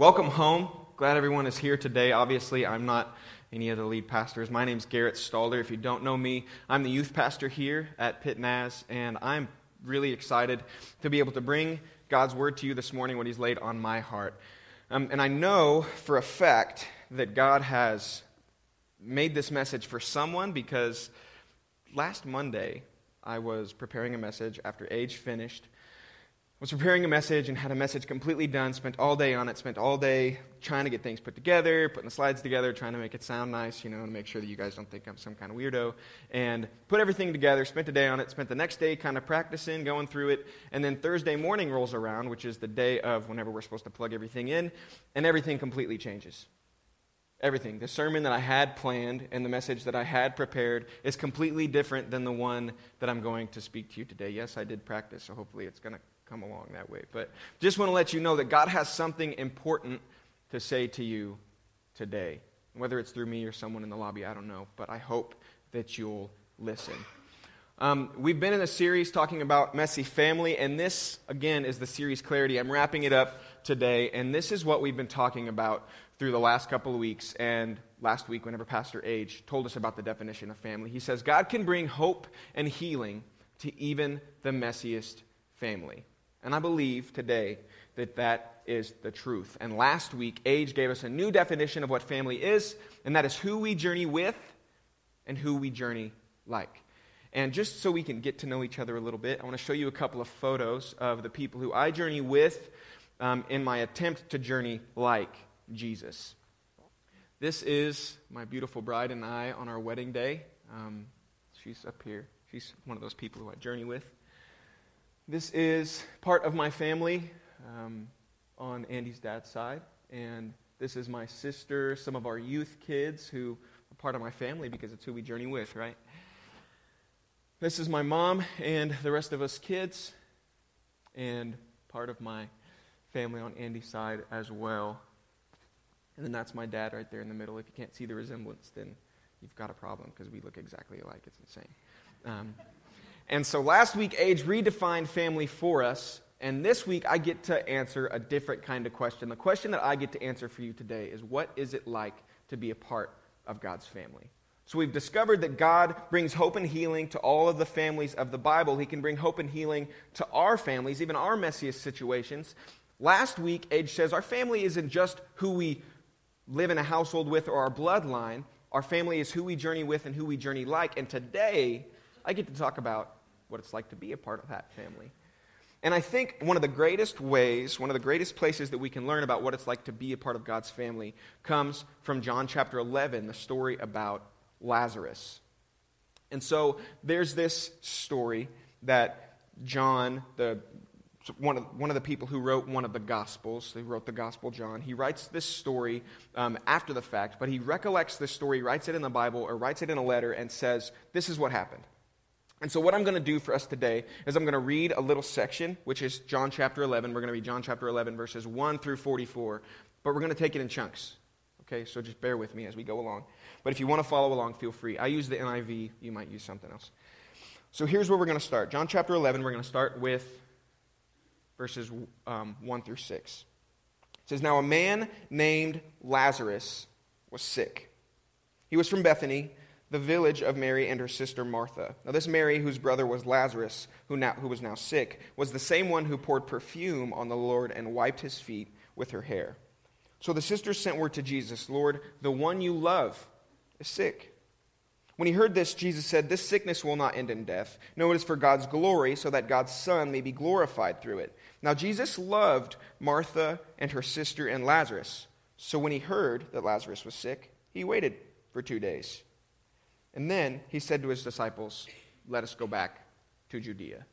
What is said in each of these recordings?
welcome home. Glad everyone is here today. Obviously, I'm not any of the lead pastors. My name's Garrett Stalder. If you don't know me, I'm the youth pastor here at Pitt Naz, and I'm really excited to be able to bring God's word to you this morning, what He's laid on my heart. Um, and I know for a fact that God has made this message for someone because last Monday I was preparing a message after Age finished was preparing a message and had a message completely done, spent all day on it, spent all day trying to get things put together, putting the slides together, trying to make it sound nice, you know, and make sure that you guys don't think I'm some kind of weirdo. And put everything together, spent a day on it, spent the next day kind of practicing, going through it. And then Thursday morning rolls around, which is the day of whenever we're supposed to plug everything in, and everything completely changes. Everything. The sermon that I had planned and the message that I had prepared is completely different than the one that I'm going to speak to you today. Yes, I did practice, so hopefully it's going to come along that way. But just want to let you know that God has something important to say to you today. Whether it's through me or someone in the lobby, I don't know. But I hope that you'll listen. Um, we've been in a series talking about messy family, and this, again, is the series Clarity. I'm wrapping it up today, and this is what we've been talking about through the last couple of weeks. And last week, whenever Pastor Age told us about the definition of family, he says, God can bring hope and healing to even the messiest family. And I believe today that that is the truth. And last week, Age gave us a new definition of what family is, and that is who we journey with and who we journey like. And just so we can get to know each other a little bit, I want to show you a couple of photos of the people who I journey with um, in my attempt to journey like Jesus. This is my beautiful bride and I on our wedding day. Um, she's up here. She's one of those people who I journey with. This is part of my family um, on Andy's dad's side, and this is my sister, some of our youth kids who are part of my family because it's who we journey with, right? This is my mom and the rest of us kids, and part of my family on Andy's side as well. And then that's my dad right there in the middle. If you can't see the resemblance, then you've got a problem because we look exactly alike. It's insane. Um, and so last week, Age redefined family for us. And this week, I get to answer a different kind of question. The question that I get to answer for you today is what is it like to be a part of God's family? So we've discovered that God brings hope and healing to all of the families of the Bible. He can bring hope and healing to our families, even our messiest situations. Last week, Age says our family isn't just who we live in a household with or our bloodline. Our family is who we journey with and who we journey like. And today, I get to talk about what it's like to be a part of that family. And I think one of the greatest ways, one of the greatest places that we can learn about what it's like to be a part of God's family comes from John chapter 11, the story about Lazarus. And so there's this story that John, the one of, one of the people who wrote one of the Gospels, who wrote the Gospel John, he writes this story um, after the fact, but he recollects this story, writes it in the Bible, or writes it in a letter, and says, This is what happened. And so, what I'm going to do for us today is I'm going to read a little section, which is John chapter 11. We're going to read John chapter 11, verses 1 through 44, but we're going to take it in chunks. Okay, so just bear with me as we go along. But if you want to follow along, feel free. I use the NIV, you might use something else. So, here's where we're going to start. John chapter 11, we're going to start with verses um, 1 through 6. It says, Now a man named Lazarus was sick. He was from Bethany the village of Mary and her sister Martha. Now, this Mary, whose brother was Lazarus, who, now, who was now sick, was the same one who poured perfume on the Lord and wiped his feet with her hair. So the sisters sent word to Jesus Lord, the one you love is sick. When he heard this, Jesus said, This sickness will not end in death. No, it is for God's glory, so that God's Son may be glorified through it. Now, Jesus loved Martha and her sister and Lazarus. So when he heard that Lazarus was sick, he waited for two days. And then he said to his disciples, Let us go back to Judea.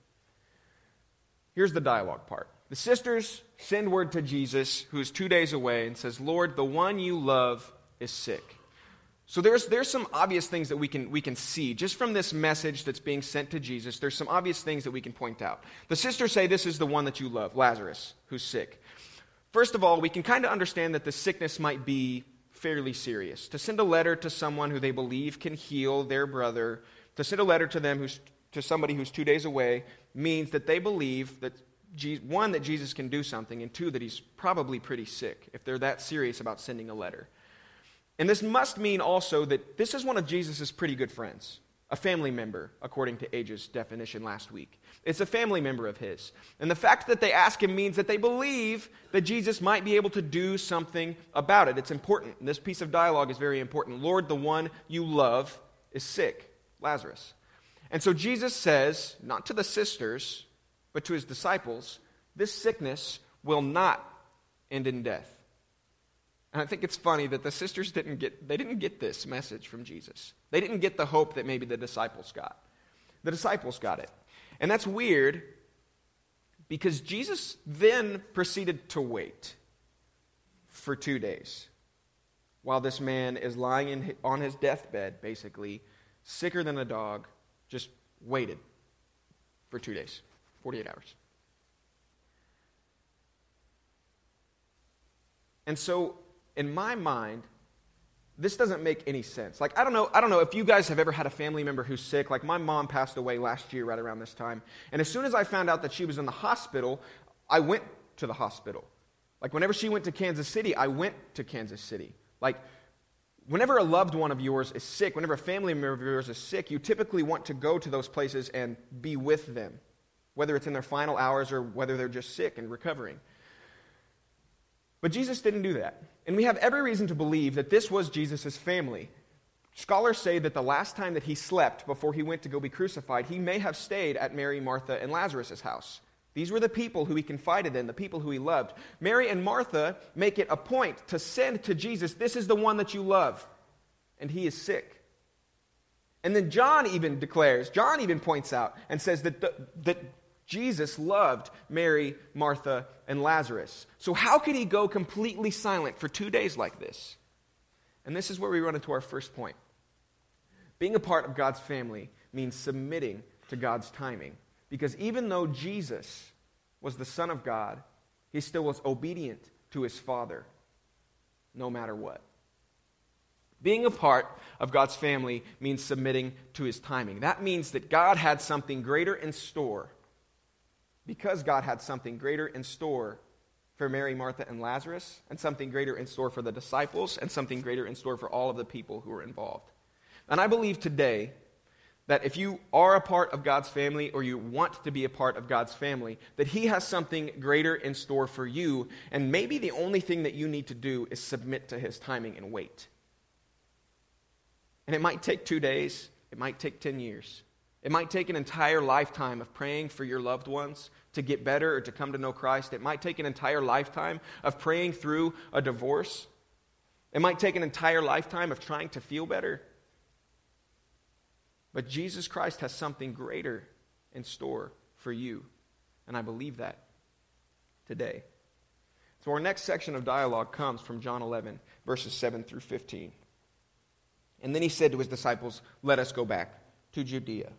Here's the dialogue part. The sisters send word to Jesus, who is two days away, and says, Lord, the one you love is sick. So there's, there's some obvious things that we can, we can see. Just from this message that's being sent to Jesus, there's some obvious things that we can point out. The sisters say, This is the one that you love, Lazarus, who's sick. First of all, we can kind of understand that the sickness might be fairly serious. To send a letter to someone who they believe can heal their brother, to send a letter to them who's, to somebody who's two days away, means that they believe that one, that Jesus can do something, and two, that he's probably pretty sick if they're that serious about sending a letter. And this must mean also that this is one of Jesus' pretty good friends, a family member, according to Age's definition last week. It's a family member of his. And the fact that they ask him means that they believe that Jesus might be able to do something about it. It's important. This piece of dialogue is very important. Lord, the one you love is sick, Lazarus. And so Jesus says, not to the sisters, but to his disciples, this sickness will not end in death. And I think it's funny that the sisters didn't get, they didn't get this message from Jesus. They didn't get the hope that maybe the disciples got. The disciples got it. And that's weird because Jesus then proceeded to wait for two days while this man is lying in, on his deathbed, basically, sicker than a dog, just waited for two days, 48 hours. And so in my mind, this doesn't make any sense. Like I don't know, I don't know if you guys have ever had a family member who's sick. Like my mom passed away last year right around this time. And as soon as I found out that she was in the hospital, I went to the hospital. Like whenever she went to Kansas City, I went to Kansas City. Like whenever a loved one of yours is sick, whenever a family member of yours is sick, you typically want to go to those places and be with them, whether it's in their final hours or whether they're just sick and recovering. But Jesus didn't do that. And we have every reason to believe that this was Jesus' family. Scholars say that the last time that he slept before he went to go be crucified, he may have stayed at Mary, Martha, and Lazarus' house. These were the people who he confided in, the people who he loved. Mary and Martha make it a point to send to Jesus, This is the one that you love, and he is sick. And then John even declares, John even points out and says that, the, that Jesus loved Mary, Martha, and Lazarus. So, how could he go completely silent for two days like this? And this is where we run into our first point. Being a part of God's family means submitting to God's timing. Because even though Jesus was the Son of God, he still was obedient to his Father, no matter what. Being a part of God's family means submitting to his timing. That means that God had something greater in store because God had something greater in store for Mary, Martha, and Lazarus, and something greater in store for the disciples, and something greater in store for all of the people who were involved. And I believe today that if you are a part of God's family or you want to be a part of God's family, that He has something greater in store for you, and maybe the only thing that you need to do is submit to His timing and wait. And it might take two days, it might take 10 years. It might take an entire lifetime of praying for your loved ones to get better or to come to know Christ. It might take an entire lifetime of praying through a divorce. It might take an entire lifetime of trying to feel better. But Jesus Christ has something greater in store for you. And I believe that today. So, our next section of dialogue comes from John 11, verses 7 through 15. And then he said to his disciples, Let us go back to Judea.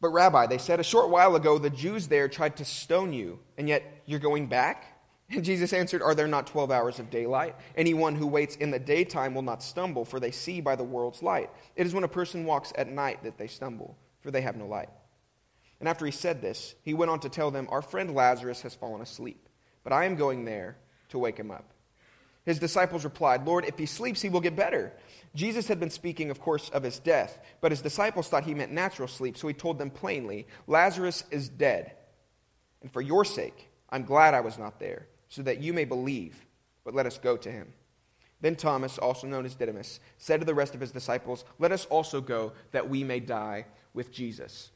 But, Rabbi, they said, a short while ago the Jews there tried to stone you, and yet you're going back? And Jesus answered, Are there not 12 hours of daylight? Anyone who waits in the daytime will not stumble, for they see by the world's light. It is when a person walks at night that they stumble, for they have no light. And after he said this, he went on to tell them, Our friend Lazarus has fallen asleep, but I am going there to wake him up. His disciples replied, Lord, if he sleeps, he will get better. Jesus had been speaking, of course, of his death, but his disciples thought he meant natural sleep, so he told them plainly, Lazarus is dead. And for your sake, I'm glad I was not there, so that you may believe, but let us go to him. Then Thomas, also known as Didymus, said to the rest of his disciples, Let us also go, that we may die with Jesus.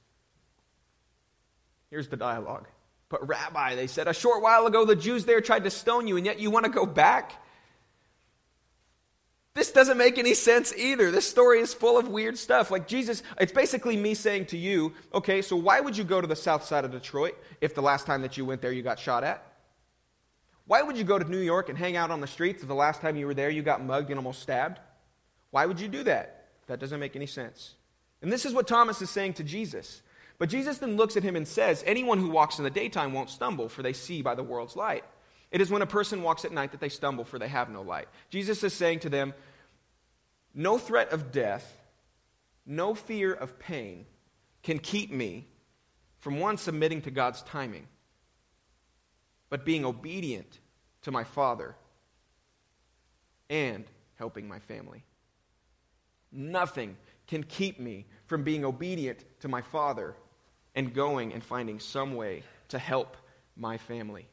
Here's the dialogue. But, Rabbi, they said, a short while ago the Jews there tried to stone you, and yet you want to go back? This doesn't make any sense either. This story is full of weird stuff. Like Jesus, it's basically me saying to you, okay, so why would you go to the south side of Detroit if the last time that you went there you got shot at? Why would you go to New York and hang out on the streets if the last time you were there you got mugged and almost stabbed? Why would you do that? That doesn't make any sense. And this is what Thomas is saying to Jesus. But Jesus then looks at him and says, Anyone who walks in the daytime won't stumble, for they see by the world's light. It is when a person walks at night that they stumble, for they have no light. Jesus is saying to them, No threat of death, no fear of pain can keep me from one, submitting to God's timing, but being obedient to my Father and helping my family. Nothing can keep me from being obedient to my Father and going and finding some way to help my family.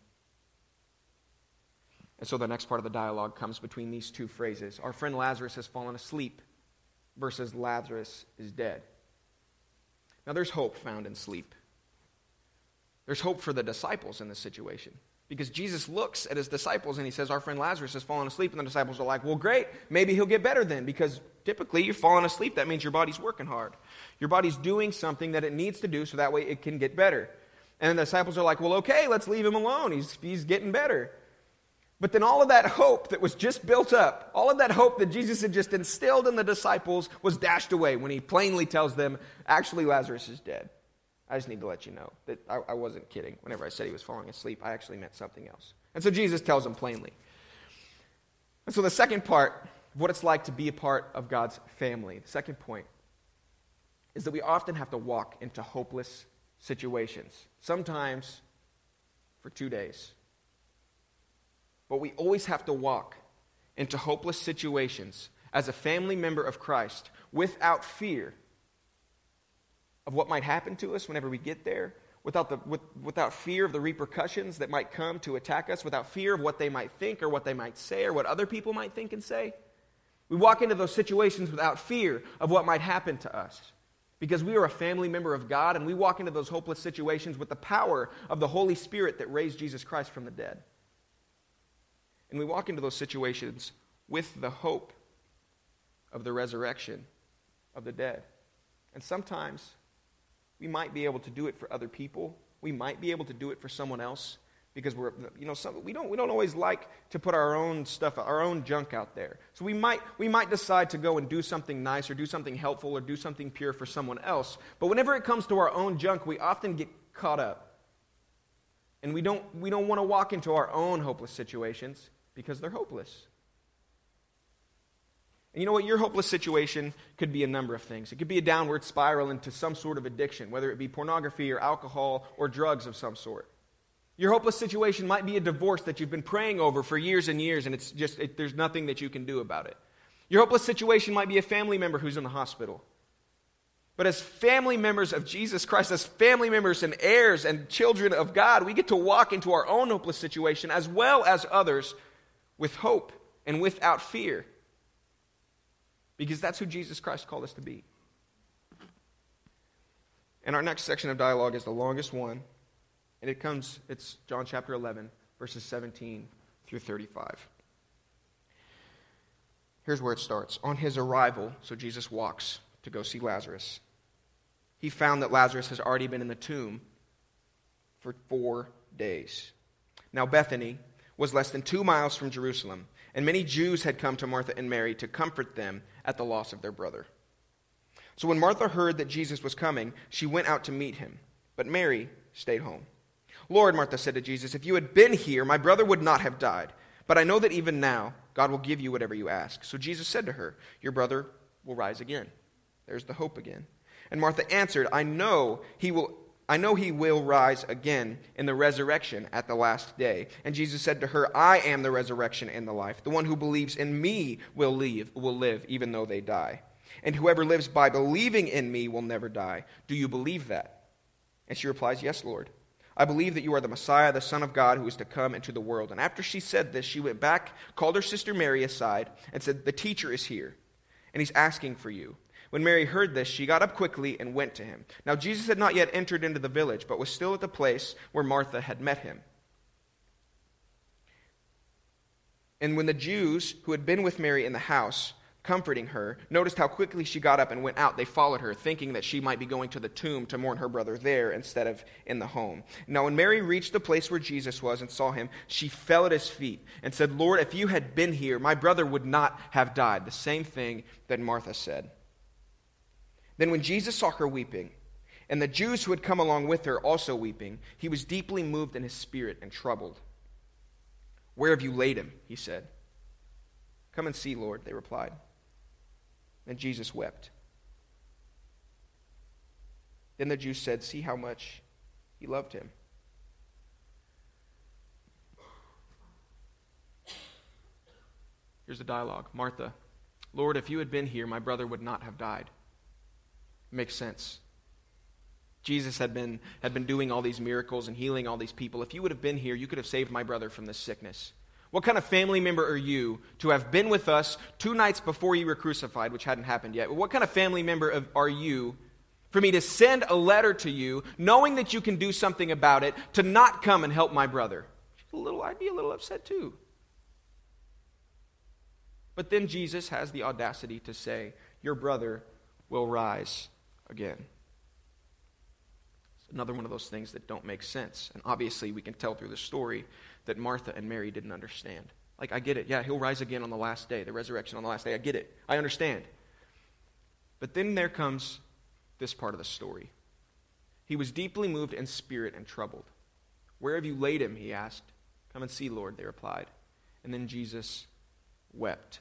And so the next part of the dialogue comes between these two phrases Our friend Lazarus has fallen asleep versus Lazarus is dead. Now, there's hope found in sleep. There's hope for the disciples in this situation. Because Jesus looks at his disciples and he says, Our friend Lazarus has fallen asleep. And the disciples are like, Well, great. Maybe he'll get better then. Because typically, you're falling asleep. That means your body's working hard. Your body's doing something that it needs to do so that way it can get better. And the disciples are like, Well, okay, let's leave him alone. He's, he's getting better. But then all of that hope that was just built up, all of that hope that Jesus had just instilled in the disciples was dashed away when he plainly tells them, Actually, Lazarus is dead. I just need to let you know that I, I, wasn't kidding. Whenever I said he was falling asleep, I actually meant something else. And so Jesus tells them plainly. And so the second part of what it's like to be a part of God's family, the second point, is that we often have to walk into hopeless situations, sometimes for two days. But we always have to walk into hopeless situations as a family member of Christ without fear of what might happen to us whenever we get there, without, the, with, without fear of the repercussions that might come to attack us, without fear of what they might think or what they might say or what other people might think and say. We walk into those situations without fear of what might happen to us because we are a family member of God and we walk into those hopeless situations with the power of the Holy Spirit that raised Jesus Christ from the dead. And we walk into those situations with the hope of the resurrection of the dead. And sometimes we might be able to do it for other people. We might be able to do it for someone else because we're, you know, some, we, don't, we don't always like to put our own stuff, our own junk out there. So we might, we might decide to go and do something nice or do something helpful or do something pure for someone else. But whenever it comes to our own junk, we often get caught up. And we don't, we don't want to walk into our own hopeless situations because they're hopeless. And you know what? Your hopeless situation could be a number of things. It could be a downward spiral into some sort of addiction, whether it be pornography or alcohol or drugs of some sort. Your hopeless situation might be a divorce that you've been praying over for years and years, and it's just, it, there's nothing that you can do about it. Your hopeless situation might be a family member who's in the hospital. But as family members of Jesus Christ, as family members and heirs and children of God, we get to walk into our own hopeless situation as well as others with hope and without fear because that's who Jesus Christ called us to be. And our next section of dialogue is the longest one, and it comes, it's John chapter 11, verses 17 through 35. Here's where it starts. On his arrival, so Jesus walks to go see Lazarus. He found that Lazarus has already been in the tomb for four days. Now, Bethany was less than two miles from Jerusalem and many Jews had come to Martha and Mary to comfort them at the loss of their brother. So when Martha heard that Jesus was coming, she went out to meet him. But Mary stayed home. Lord, Martha said to Jesus, if you had been here, my brother would not have died. But I know that even now, God will give you whatever you ask. So Jesus said to her, Your brother will rise again. There's the hope again. And Martha answered, I know he will I know he will rise again in the resurrection at the last day. And Jesus said to her, I am the resurrection and the life. The one who believes in me will live, will live even though they die. And whoever lives by believing in me will never die. Do you believe that? And she replies, Yes, Lord. I believe that you are the Messiah, the Son of God, who is to come into the world. And after she said this, she went back, called her sister Mary aside, and said, The teacher is here, and he's asking for you. When Mary heard this, she got up quickly and went to him. Now, Jesus had not yet entered into the village, but was still at the place where Martha had met him. And when the Jews who had been with Mary in the house, comforting her, noticed how quickly she got up and went out, they followed her, thinking that she might be going to the tomb to mourn her brother there instead of in the home. Now, when Mary reached the place where Jesus was and saw him, she fell at his feet and said, Lord, if you had been here, my brother would not have died. The same thing that Martha said. Then, when Jesus saw her weeping, and the Jews who had come along with her also weeping, he was deeply moved in his spirit and troubled. Where have you laid him? He said. Come and see, Lord, they replied. And Jesus wept. Then the Jews said, See how much He loved him. Here's the dialogue Martha, Lord, if you had been here, my brother would not have died. Makes sense. Jesus had been, had been doing all these miracles and healing all these people. If you would have been here, you could have saved my brother from this sickness. What kind of family member are you to have been with us two nights before you were crucified, which hadn't happened yet? What kind of family member of, are you for me to send a letter to you, knowing that you can do something about it, to not come and help my brother? A little, I'd be a little upset too. But then Jesus has the audacity to say, Your brother will rise again. It's another one of those things that don't make sense. And obviously, we can tell through the story that Martha and Mary didn't understand. Like, I get it. Yeah, he'll rise again on the last day, the resurrection on the last day. I get it. I understand. But then there comes this part of the story. He was deeply moved in spirit and troubled. Where have you laid him? He asked. Come and see, Lord, they replied. And then Jesus wept.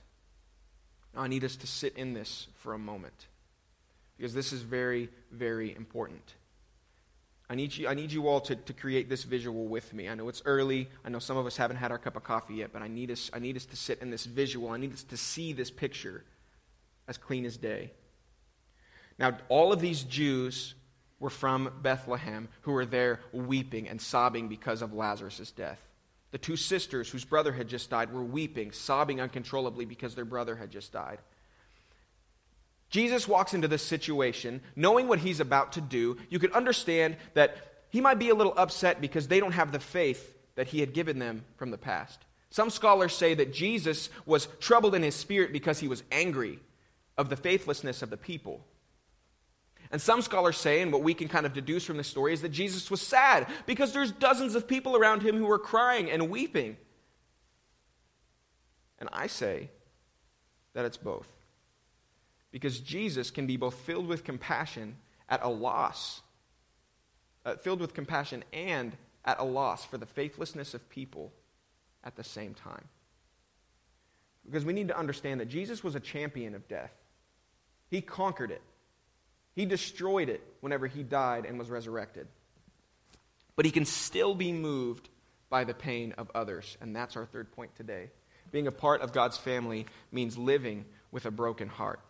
Now, I need us to sit in this for a moment because this is very, very important. I need you, I need you all to, to create this visual with me. I know it's early. I know some of us haven't had our cup of coffee yet, but I need us, I need us to sit in this visual. I need us to see this picture as clean as day. Now, all of these Jews were from Bethlehem who were there weeping and sobbing because of Lazarus' death. The two sisters whose brother had just died were weeping, sobbing uncontrollably because their brother had just died. Jesus walks into this situation knowing what he's about to do. You could understand that he might be a little upset because they don't have the faith that he had given them from the past. Some scholars say that Jesus was troubled in his spirit because he was angry of the faithlessness of the people. And some scholars say, and what we can kind of deduce from this story, is that Jesus was sad because there's dozens of people around him who were crying and weeping. And I say that it's both. Because Jesus can be both filled with compassion at a loss, uh, filled with compassion and at a loss for the faithlessness of people at the same time. Because we need to understand that Jesus was a champion of death, he conquered it. He destroyed it whenever he died and was resurrected. But he can still be moved by the pain of others. And that's our third point today. Being a part of God's family means living with a broken heart.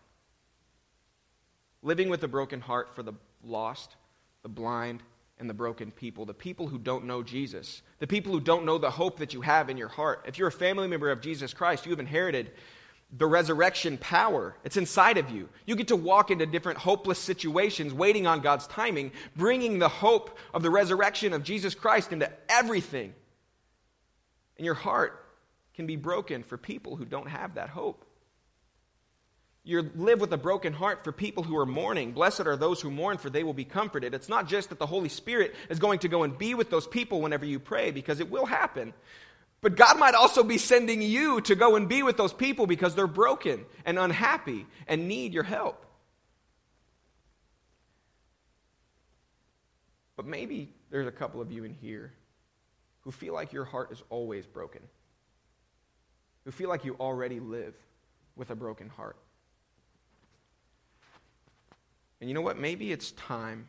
Living with a broken heart for the lost, the blind, and the broken people, the people who don't know Jesus, the people who don't know the hope that you have in your heart. If you're a family member of Jesus Christ, you have inherited the resurrection power. It's inside of you. You get to walk into different hopeless situations, waiting on God's timing, bringing the hope of the resurrection of Jesus Christ into everything. And your heart can be broken for people who don't have that hope. You live with a broken heart for people who are mourning. Blessed are those who mourn, for they will be comforted. It's not just that the Holy Spirit is going to go and be with those people whenever you pray, because it will happen. But God might also be sending you to go and be with those people because they're broken and unhappy and need your help. But maybe there's a couple of you in here who feel like your heart is always broken, who feel like you already live with a broken heart. And you know what? Maybe it's time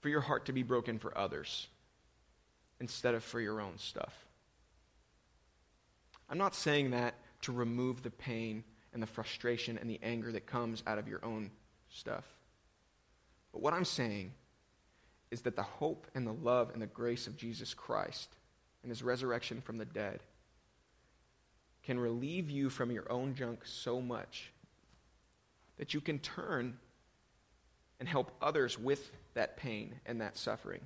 for your heart to be broken for others instead of for your own stuff. I'm not saying that to remove the pain and the frustration and the anger that comes out of your own stuff. But what I'm saying is that the hope and the love and the grace of Jesus Christ and his resurrection from the dead can relieve you from your own junk so much that you can turn and help others with that pain and that suffering.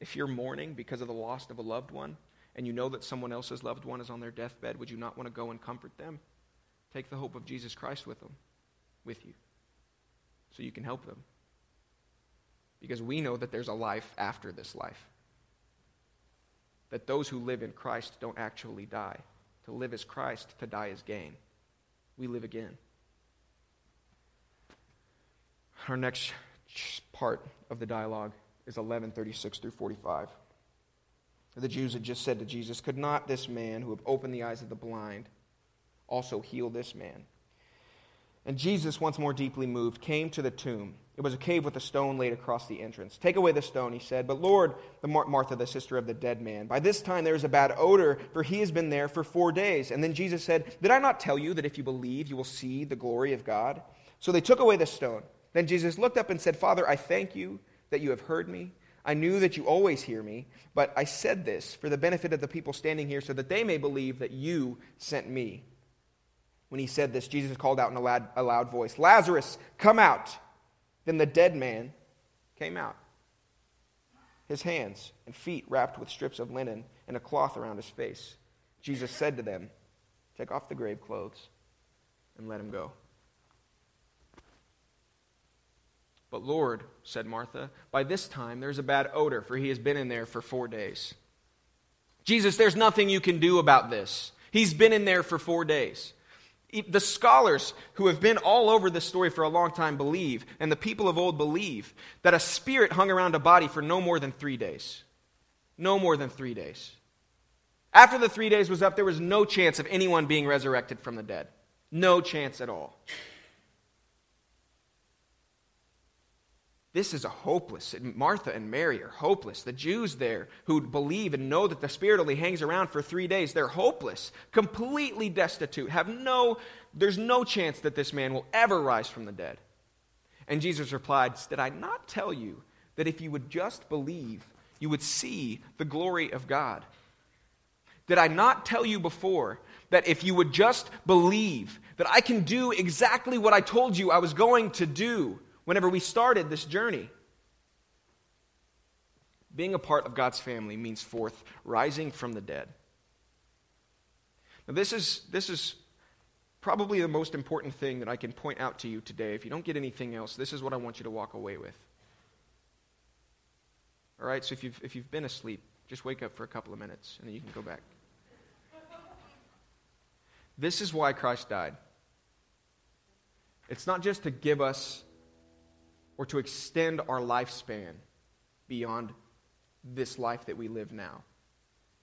If you're mourning because of the loss of a loved one, and you know that someone else's loved one is on their deathbed, would you not want to go and comfort them? Take the hope of Jesus Christ with them, with you, so you can help them. Because we know that there's a life after this life. That those who live in Christ don't actually die. To live is Christ, to die is gain. We live again. Our next part of the dialogue is 1136 through 45. The Jews had just said to Jesus, Could not this man who have opened the eyes of the blind also heal this man? And Jesus, once more deeply moved, came to the tomb. It was a cave with a stone laid across the entrance. Take away the stone, he said. But Lord, the Mar- Martha, the sister of the dead man, by this time there is a bad odor, for he has been there for four days. And then Jesus said, Did I not tell you that if you believe, you will see the glory of God? So they took away the stone. Then Jesus looked up and said, Father, I thank you that you have heard me. I knew that you always hear me, but I said this for the benefit of the people standing here so that they may believe that you sent me. When he said this, Jesus called out in a loud, a loud voice, Lazarus, come out. Then the dead man came out, his hands and feet wrapped with strips of linen and a cloth around his face. Jesus said to them, Take off the grave clothes and let him go. But Lord, said Martha, by this time there's a bad odor, for he has been in there for four days. Jesus, there's nothing you can do about this. He's been in there for four days. The scholars who have been all over this story for a long time believe, and the people of old believe, that a spirit hung around a body for no more than three days. No more than three days. After the three days was up, there was no chance of anyone being resurrected from the dead. No chance at all. This is a hopeless. Martha and Mary are hopeless. The Jews there who believe and know that the Spirit only hangs around for three days, they're hopeless, completely destitute, have no, there's no chance that this man will ever rise from the dead. And Jesus replied, Did I not tell you that if you would just believe, you would see the glory of God? Did I not tell you before that if you would just believe, that I can do exactly what I told you I was going to do? Whenever we started this journey. Being a part of God's family means, fourth, rising from the dead. Now, this is, this is probably the most important thing that I can point out to you today. If you don't get anything else, this is what I want you to walk away with. All right, so if you've, if you've been asleep, just wake up for a couple of minutes and then you can go back. This is why Christ died. It's not just to give us or to extend our lifespan beyond this life that we live now.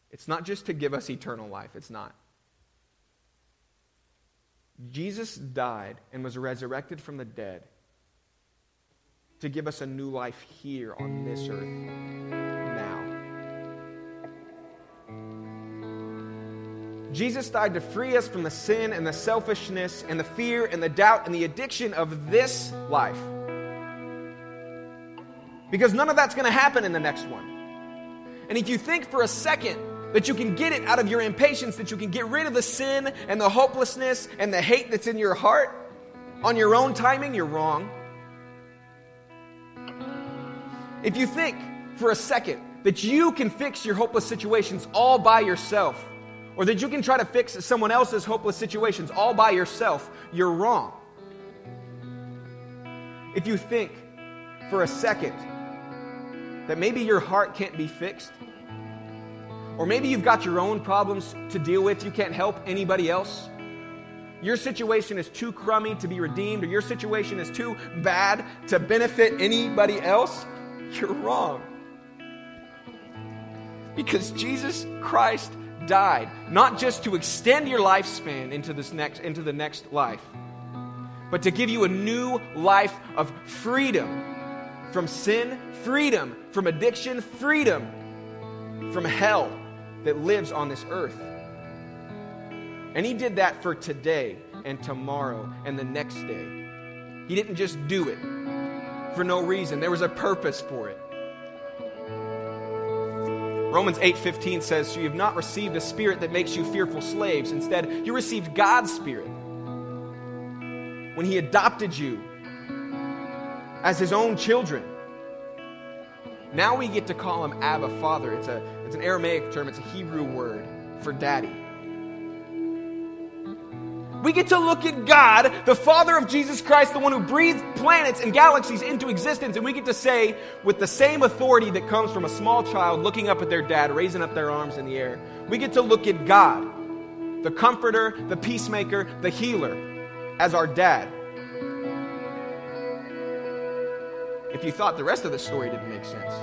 It's not just to give us eternal life, it's not. Jesus died and was resurrected from the dead to give us a new life here on this earth now. Jesus died to free us from the sin and the selfishness and the fear and the doubt and the addiction of this life. Because none of that's going to happen in the next one. And if you think for a second that you can get it out of your impatience, that you can get rid of the sin and the hopelessness and the hate that's in your heart on your own timing, you're wrong. If you think for a second that you can fix your hopeless situations all by yourself, or that you can try to fix someone else's hopeless situations all by yourself, you're wrong. If you think for a second that maybe your heart can't be fixed. Or maybe you've got your own problems to deal with, you can't help anybody else. Your situation is too crummy to be redeemed, or your situation is too bad to benefit anybody else. You're wrong. Because Jesus Christ died not just to extend your lifespan into this next into the next life, but to give you a new life of freedom from sin, freedom from addiction, freedom from hell that lives on this earth. And he did that for today and tomorrow and the next day. He didn't just do it for no reason. There was a purpose for it. Romans 8:15 says, "So you have not received a spirit that makes you fearful slaves. Instead, you received God's spirit. When he adopted you as his own children. Now we get to call him Abba Father. It's, a, it's an Aramaic term, it's a Hebrew word for daddy. We get to look at God, the Father of Jesus Christ, the one who breathed planets and galaxies into existence, and we get to say, with the same authority that comes from a small child looking up at their dad, raising up their arms in the air, we get to look at God, the comforter, the peacemaker, the healer, as our dad. If you thought the rest of the story didn't make sense.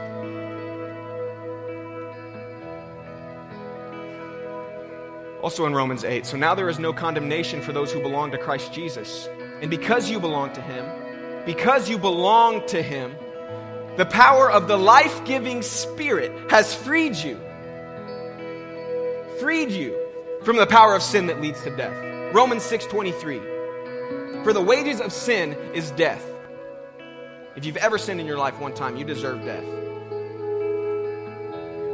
Also in Romans 8, so now there is no condemnation for those who belong to Christ Jesus. And because you belong to him, because you belong to Him, the power of the life giving Spirit has freed you. Freed you from the power of sin that leads to death. Romans 6:23. For the wages of sin is death. If you've ever sinned in your life one time, you deserve death.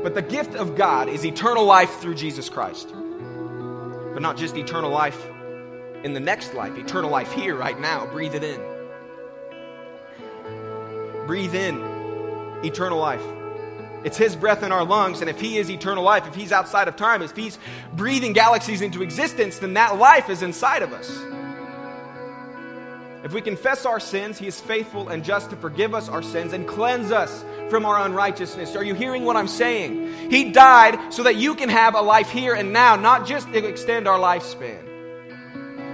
But the gift of God is eternal life through Jesus Christ. But not just eternal life in the next life, eternal life here, right now. Breathe it in. Breathe in eternal life. It's His breath in our lungs, and if He is eternal life, if He's outside of time, if He's breathing galaxies into existence, then that life is inside of us. If we confess our sins, He is faithful and just to forgive us our sins and cleanse us from our unrighteousness. Are you hearing what I'm saying? He died so that you can have a life here and now, not just to extend our lifespan.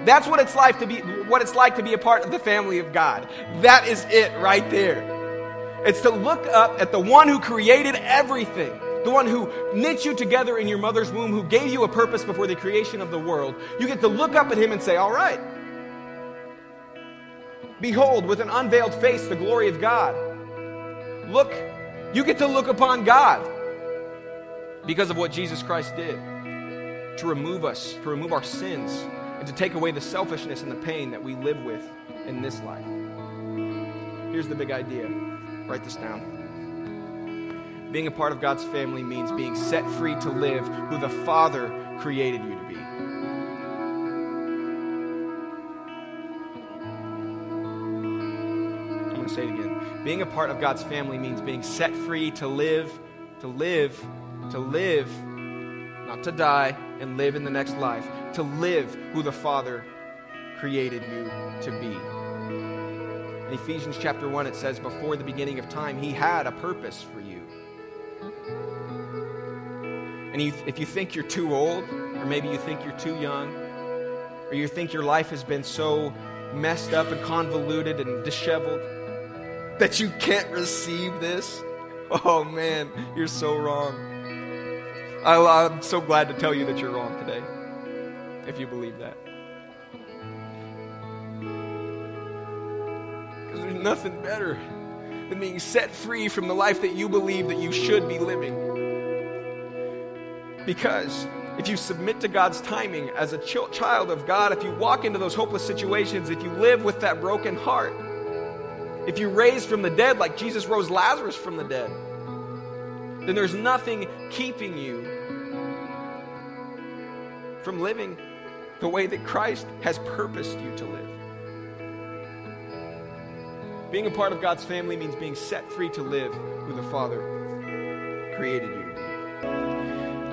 That's what it's like to be what it's like to be a part of the family of God. That is it right there. It's to look up at the one who created everything, the one who knit you together in your mother's womb, who gave you a purpose before the creation of the world. You get to look up at him and say, All right, behold, with an unveiled face, the glory of God. Look, you get to look upon God because of what Jesus Christ did to remove us, to remove our sins, and to take away the selfishness and the pain that we live with in this life. Here's the big idea write this down. Being a part of God's family means being set free to live who the Father created you to be. Going to say it again. Being a part of God's family means being set free to live, to live, to live, not to die and live in the next life, to live who the Father created you to be. In Ephesians chapter 1, it says, Before the beginning of time, He had a purpose for you. And if you think you're too old, or maybe you think you're too young, or you think your life has been so messed up and convoluted and disheveled that you can't receive this, oh man, you're so wrong. I, am so glad to tell you that you're wrong today, if you believe that. Because there's nothing better than being set free from the life that you believe that you should be living. Because if you submit to God's timing as a ch- child of God, if you walk into those hopeless situations, if you live with that broken heart, if you raise from the dead like Jesus rose Lazarus from the dead, then there's nothing keeping you from living the way that Christ has purposed you to live. Being a part of God's family means being set free to live who the Father created you to be.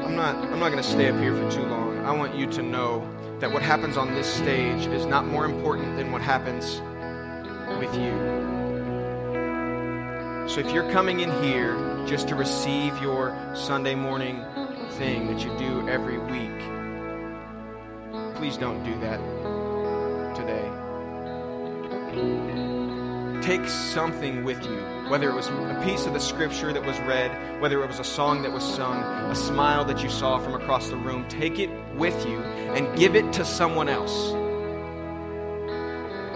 I'm not, I'm not going to stay up here for too long. I want you to know that what happens on this stage is not more important than what happens with you. So if you're coming in here just to receive your Sunday morning thing that you do every week, please don't do that today. Take something with you, whether it was a piece of the scripture that was read, whether it was a song that was sung, a smile that you saw from across the room. Take it with you and give it to someone else.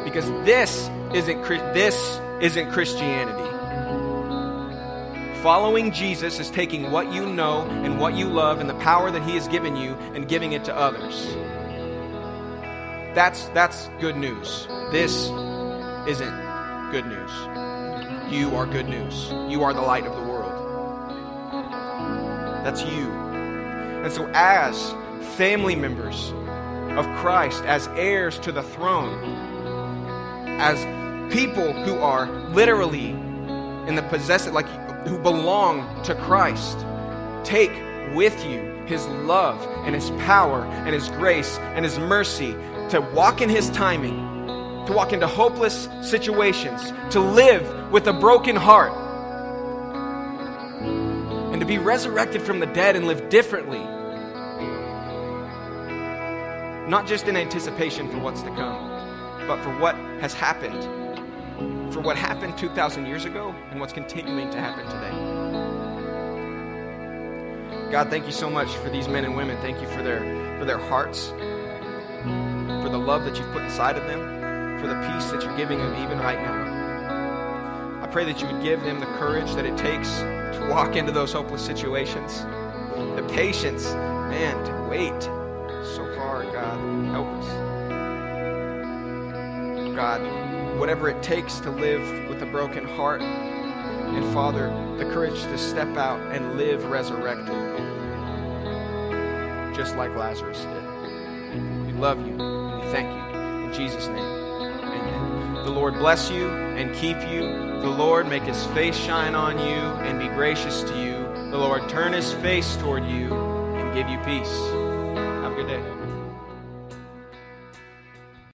Because this isn't this isn't Christianity. Following Jesus is taking what you know and what you love and the power that He has given you and giving it to others. That's, that's good news. This isn't good news. You are good news. You are the light of the world. That's you. And so, as family members of Christ, as heirs to the throne, as people who are literally in the possessive, like who belong to Christ, take with you his love and his power and his grace and his mercy to walk in his timing to walk into hopeless situations, to live with a broken heart, and to be resurrected from the dead and live differently. Not just in anticipation for what's to come, but for what has happened, for what happened 2,000 years ago and what's continuing to happen today. God, thank you so much for these men and women. Thank you for their, for their hearts, for the love that you've put inside of them for the peace that you're giving them even right now. I pray that you would give them the courage that it takes to walk into those hopeless situations, the patience, man, to wait so hard, God. Help us. God, whatever it takes to live with a broken heart, and Father, the courage to step out and live resurrected, just like Lazarus did. We love you and we thank you. In Jesus' name, amen. The Lord bless you and keep you. The Lord make his face shine on you and be gracious to you. The Lord turn his face toward you and give you peace.